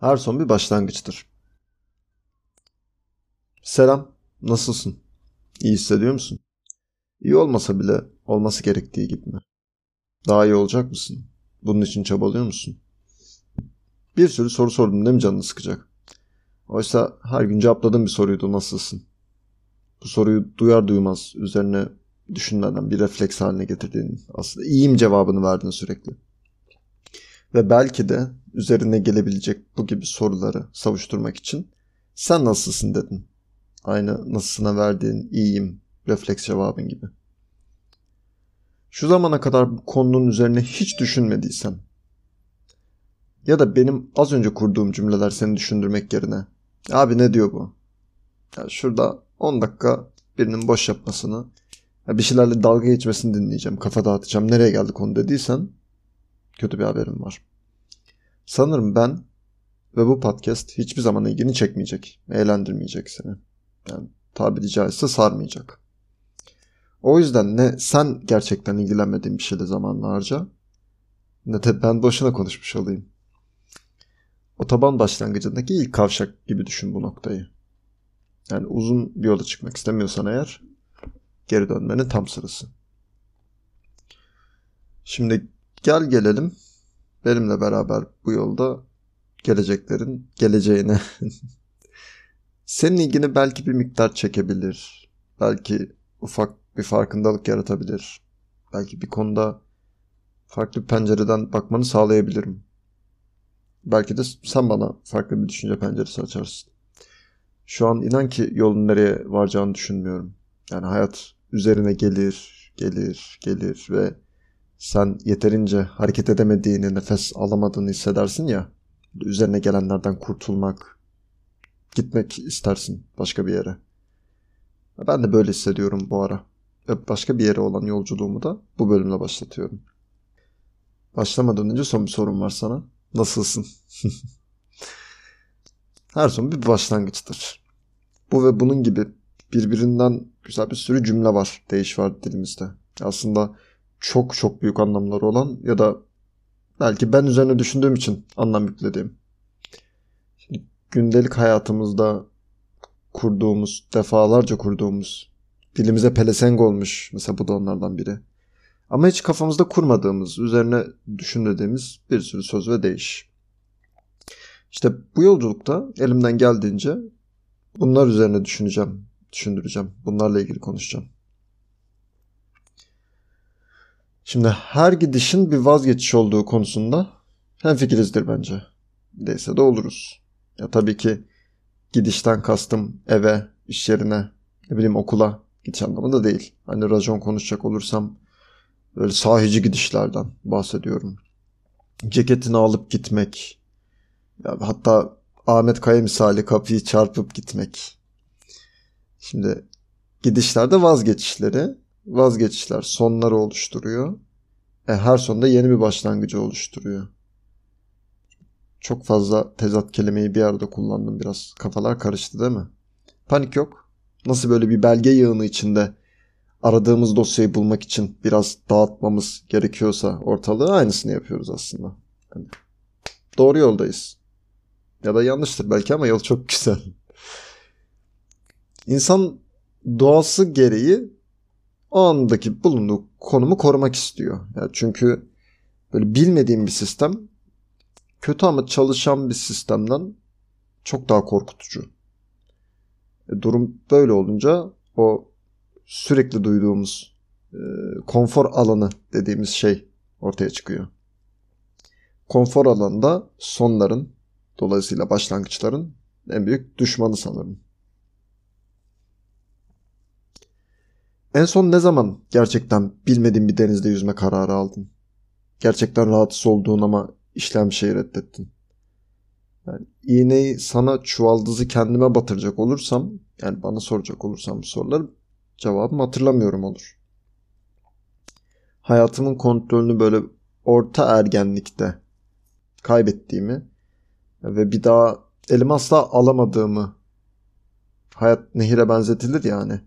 Her son bir başlangıçtır. Selam, nasılsın? İyi hissediyor musun? İyi olmasa bile olması gerektiği gibi mi? Daha iyi olacak mısın? Bunun için çabalıyor musun? Bir sürü soru sordum değil mi canını sıkacak? Oysa her gün cevapladığım bir soruydu nasılsın? Bu soruyu duyar duymaz üzerine düşünmeden bir refleks haline getirdiğin aslında iyiyim cevabını verdin sürekli. Ve belki de üzerine gelebilecek bu gibi soruları savuşturmak için sen nasılsın dedin. Aynı nasılsına verdiğin iyiyim refleks cevabın gibi. Şu zamana kadar bu konunun üzerine hiç düşünmediysen ya da benim az önce kurduğum cümleler seni düşündürmek yerine abi ne diyor bu? Ya şurada 10 dakika birinin boş yapmasını ya bir şeylerle dalga geçmesini dinleyeceğim, kafa dağıtacağım, nereye geldi konu dediysen kötü bir haberim var. Sanırım ben ve bu podcast hiçbir zaman ilgini çekmeyecek, eğlendirmeyecek seni. Yani tabiri caizse sarmayacak. O yüzden ne sen gerçekten ilgilenmediğin bir şeyle zamanla harca ne de ben boşuna konuşmuş olayım. Otoban başlangıcındaki ilk kavşak gibi düşün bu noktayı. Yani uzun bir yola çıkmak istemiyorsan eğer geri dönmenin tam sırası. Şimdi gel gelelim benimle beraber bu yolda geleceklerin geleceğine senin ilgini belki bir miktar çekebilir. Belki ufak bir farkındalık yaratabilir. Belki bir konuda farklı bir pencereden bakmanı sağlayabilirim. Belki de sen bana farklı bir düşünce penceresi açarsın. Şu an inan ki yolun nereye varacağını düşünmüyorum. Yani hayat üzerine gelir, gelir, gelir ve sen yeterince hareket edemediğini, nefes alamadığını hissedersin ya. Üzerine gelenlerden kurtulmak, gitmek istersin başka bir yere. Ben de böyle hissediyorum bu ara. Başka bir yere olan yolculuğumu da bu bölümle başlatıyorum. Başlamadan önce son bir sorum var sana. Nasılsın? Her son bir başlangıçtır. Bu ve bunun gibi birbirinden güzel bir sürü cümle var, değiş var dilimizde. Aslında çok çok büyük anlamları olan ya da belki ben üzerine düşündüğüm için anlam yüklediğim. Şimdi gündelik hayatımızda kurduğumuz, defalarca kurduğumuz, dilimize pelesenk olmuş mesela bu da onlardan biri. Ama hiç kafamızda kurmadığımız, üzerine düşündüğümüz bir sürü söz ve değiş. İşte bu yolculukta elimden geldiğince bunlar üzerine düşüneceğim, düşündüreceğim. Bunlarla ilgili konuşacağım. Şimdi her gidişin bir vazgeçiş olduğu konusunda hemfikirizdir bence. Değilse de oluruz. Ya tabii ki gidişten kastım eve, iş yerine, ne bileyim okula gidiş anlamında değil. Hani racon konuşacak olursam böyle sahici gidişlerden bahsediyorum. Ceketini alıp gitmek. Ya hatta Ahmet Kaya misali kapıyı çarpıp gitmek. Şimdi gidişlerde vazgeçişleri, vazgeçişler sonları oluşturuyor. E, her sonunda yeni bir başlangıcı oluşturuyor. Çok fazla tezat kelimeyi bir arada kullandım biraz. Kafalar karıştı değil mi? Panik yok. Nasıl böyle bir belge yığını içinde aradığımız dosyayı bulmak için biraz dağıtmamız gerekiyorsa ortalığı aynısını yapıyoruz aslında. Yani doğru yoldayız. Ya da yanlıştır belki ama yol çok güzel. İnsan doğası gereği o andaki bulunduğu konumu korumak istiyor. Yani çünkü böyle bilmediğim bir sistem kötü ama çalışan bir sistemden çok daha korkutucu. E, durum böyle olunca o sürekli duyduğumuz e, konfor alanı dediğimiz şey ortaya çıkıyor. Konfor alanında sonların dolayısıyla başlangıçların en büyük düşmanı sanırım. En son ne zaman gerçekten bilmediğin bir denizde yüzme kararı aldın? Gerçekten rahatsız olduğun ama işlem şeyi reddettin. Yani iğneyi sana çuvaldızı kendime batıracak olursam yani bana soracak olursam bu soruları cevabım hatırlamıyorum olur. Hayatımın kontrolünü böyle orta ergenlikte kaybettiğimi ve bir daha elim asla alamadığımı hayat nehire benzetilir yani.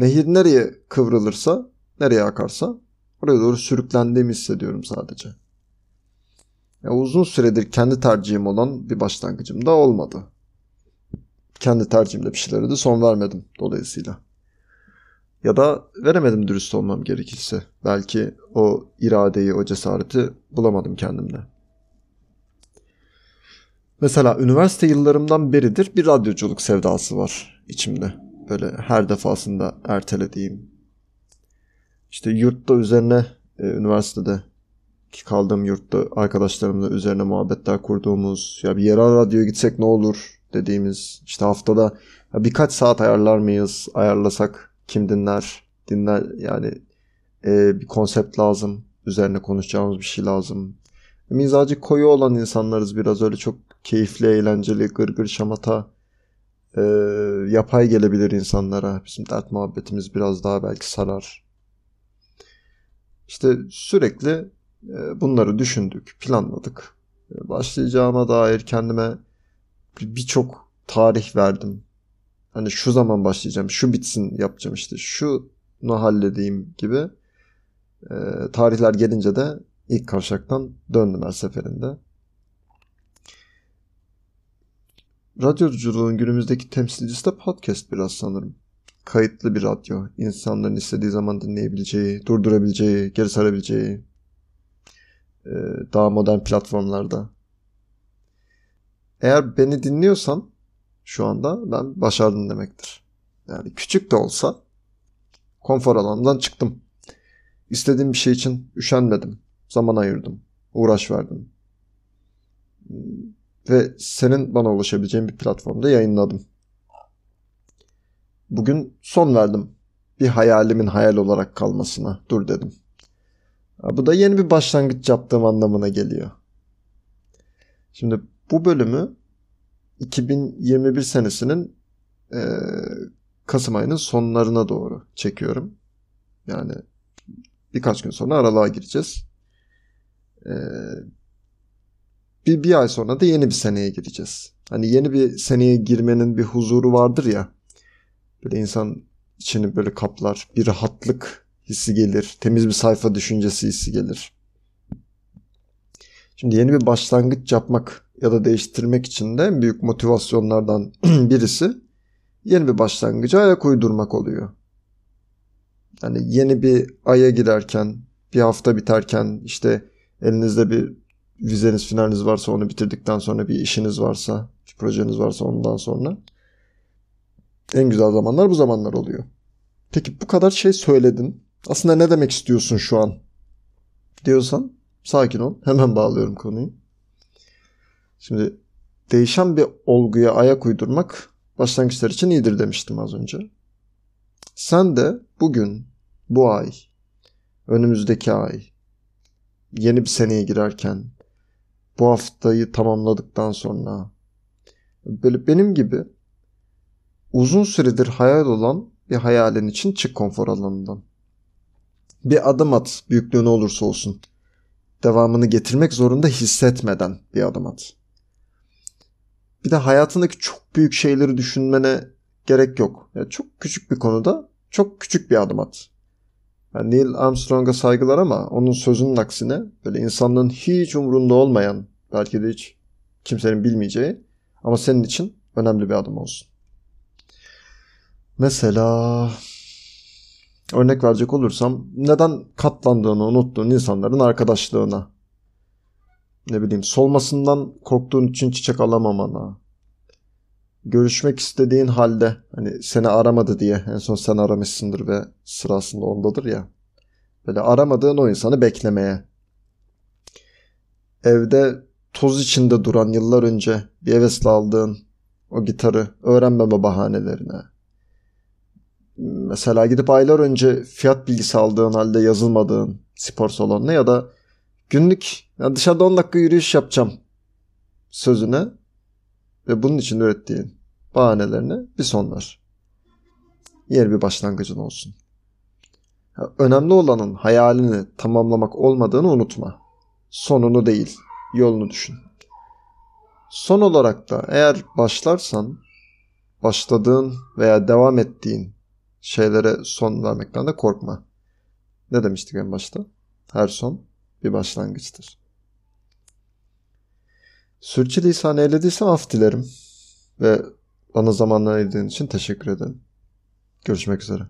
Nehir nereye kıvrılırsa, nereye akarsa oraya doğru sürüklendiğimi hissediyorum sadece. Ya uzun süredir kendi tercihim olan bir başlangıcım da olmadı. Kendi tercihimle bir şeylere de son vermedim dolayısıyla. Ya da veremedim dürüst olmam gerekirse. Belki o iradeyi, o cesareti bulamadım kendimde. Mesela üniversite yıllarımdan beridir bir radyoculuk sevdası var içimde. Böyle her defasında ertelediğim. İşte yurtta üzerine e, üniversitede ki kaldığım yurtta arkadaşlarımla üzerine muhabbetler kurduğumuz ya bir yerel radyoya gitsek ne olur? dediğimiz işte haftada ya birkaç saat ayarlar mıyız? Ayarlasak kim dinler? Dinler yani e, bir konsept lazım üzerine konuşacağımız bir şey lazım. Mizacı koyu olan insanlarız biraz öyle çok keyifli eğlenceli gırgır şamata e, yapay gelebilir insanlara bizim dert muhabbetimiz biraz daha belki sarar işte sürekli ee, bunları düşündük, planladık. Ee, başlayacağıma dair kendime birçok tarih verdim. Hani şu zaman başlayacağım, şu bitsin yapacağım işte, şunu halledeyim gibi. Ee, tarihler gelince de ilk kavşaktan döndüm her seferinde. Radyoculuğun günümüzdeki temsilcisi de podcast biraz sanırım. Kayıtlı bir radyo. İnsanların istediği zaman dinleyebileceği, durdurabileceği, geri sarabileceği, e, daha modern platformlarda. Eğer beni dinliyorsan şu anda ben başardım demektir. Yani küçük de olsa konfor alanından çıktım. İstediğim bir şey için üşenmedim. Zaman ayırdım. Uğraş verdim. Ve senin bana ulaşabileceğin bir platformda yayınladım. Bugün son verdim. Bir hayalimin hayal olarak kalmasına. Dur dedim. Bu da yeni bir başlangıç yaptığım anlamına geliyor. Şimdi bu bölümü 2021 senesinin e, Kasım ayının sonlarına doğru çekiyorum. Yani birkaç gün sonra aralığa gireceğiz. E, bir, bir ay sonra da yeni bir seneye gireceğiz. Hani yeni bir seneye girmenin bir huzuru vardır ya. Böyle insan içini böyle kaplar. Bir rahatlık hissi gelir. Temiz bir sayfa düşüncesi hissi gelir. Şimdi yeni bir başlangıç yapmak ya da değiştirmek için de en büyük motivasyonlardan birisi yeni bir başlangıca ayak uydurmak oluyor. Yani yeni bir aya girerken, bir hafta biterken işte elinizde bir vizeniz finaliniz varsa onu bitirdikten sonra bir işiniz varsa, bir projeniz varsa ondan sonra en güzel zamanlar bu zamanlar oluyor. Peki bu kadar şey söyledin. Aslında ne demek istiyorsun şu an? Diyorsan sakin ol. Hemen bağlıyorum konuyu. Şimdi değişen bir olguya ayak uydurmak başlangıçlar için iyidir demiştim az önce. Sen de bugün, bu ay, önümüzdeki ay, yeni bir seneye girerken, bu haftayı tamamladıktan sonra böyle benim gibi uzun süredir hayal olan bir hayalin için çık konfor alanından. Bir adım at büyüklüğü ne olursa olsun. Devamını getirmek zorunda hissetmeden bir adım at. Bir de hayatındaki çok büyük şeyleri düşünmene gerek yok. Yani çok küçük bir konuda çok küçük bir adım at. Yani Neil Armstrong'a saygılar ama onun sözünün aksine böyle insanlığın hiç umurunda olmayan belki de hiç kimsenin bilmeyeceği ama senin için önemli bir adım olsun. Mesela örnek verecek olursam neden katlandığını unuttuğun insanların arkadaşlığına ne bileyim solmasından korktuğun için çiçek alamamana görüşmek istediğin halde hani seni aramadı diye en son sen aramışsındır ve sırasında ondadır ya böyle aramadığın o insanı beklemeye evde toz içinde duran yıllar önce bir hevesle aldığın o gitarı öğrenmeme bahanelerine mesela gidip aylar önce fiyat bilgisi aldığın halde yazılmadığın spor salonuna ya da günlük ya dışarıda 10 dakika yürüyüş yapacağım sözüne ve bunun için ürettiğin bahanelerine bir son ver. Yer bir başlangıcın olsun. Önemli olanın hayalini tamamlamak olmadığını unutma. Sonunu değil, yolunu düşün. Son olarak da eğer başlarsan başladığın veya devam ettiğin şeylere son vermekten de korkma. Ne demiştik en başta? Her son bir başlangıçtır. Sürçülisan eylediysem af dilerim. Ve bana zamanla ayırdığın için teşekkür ederim. Görüşmek üzere.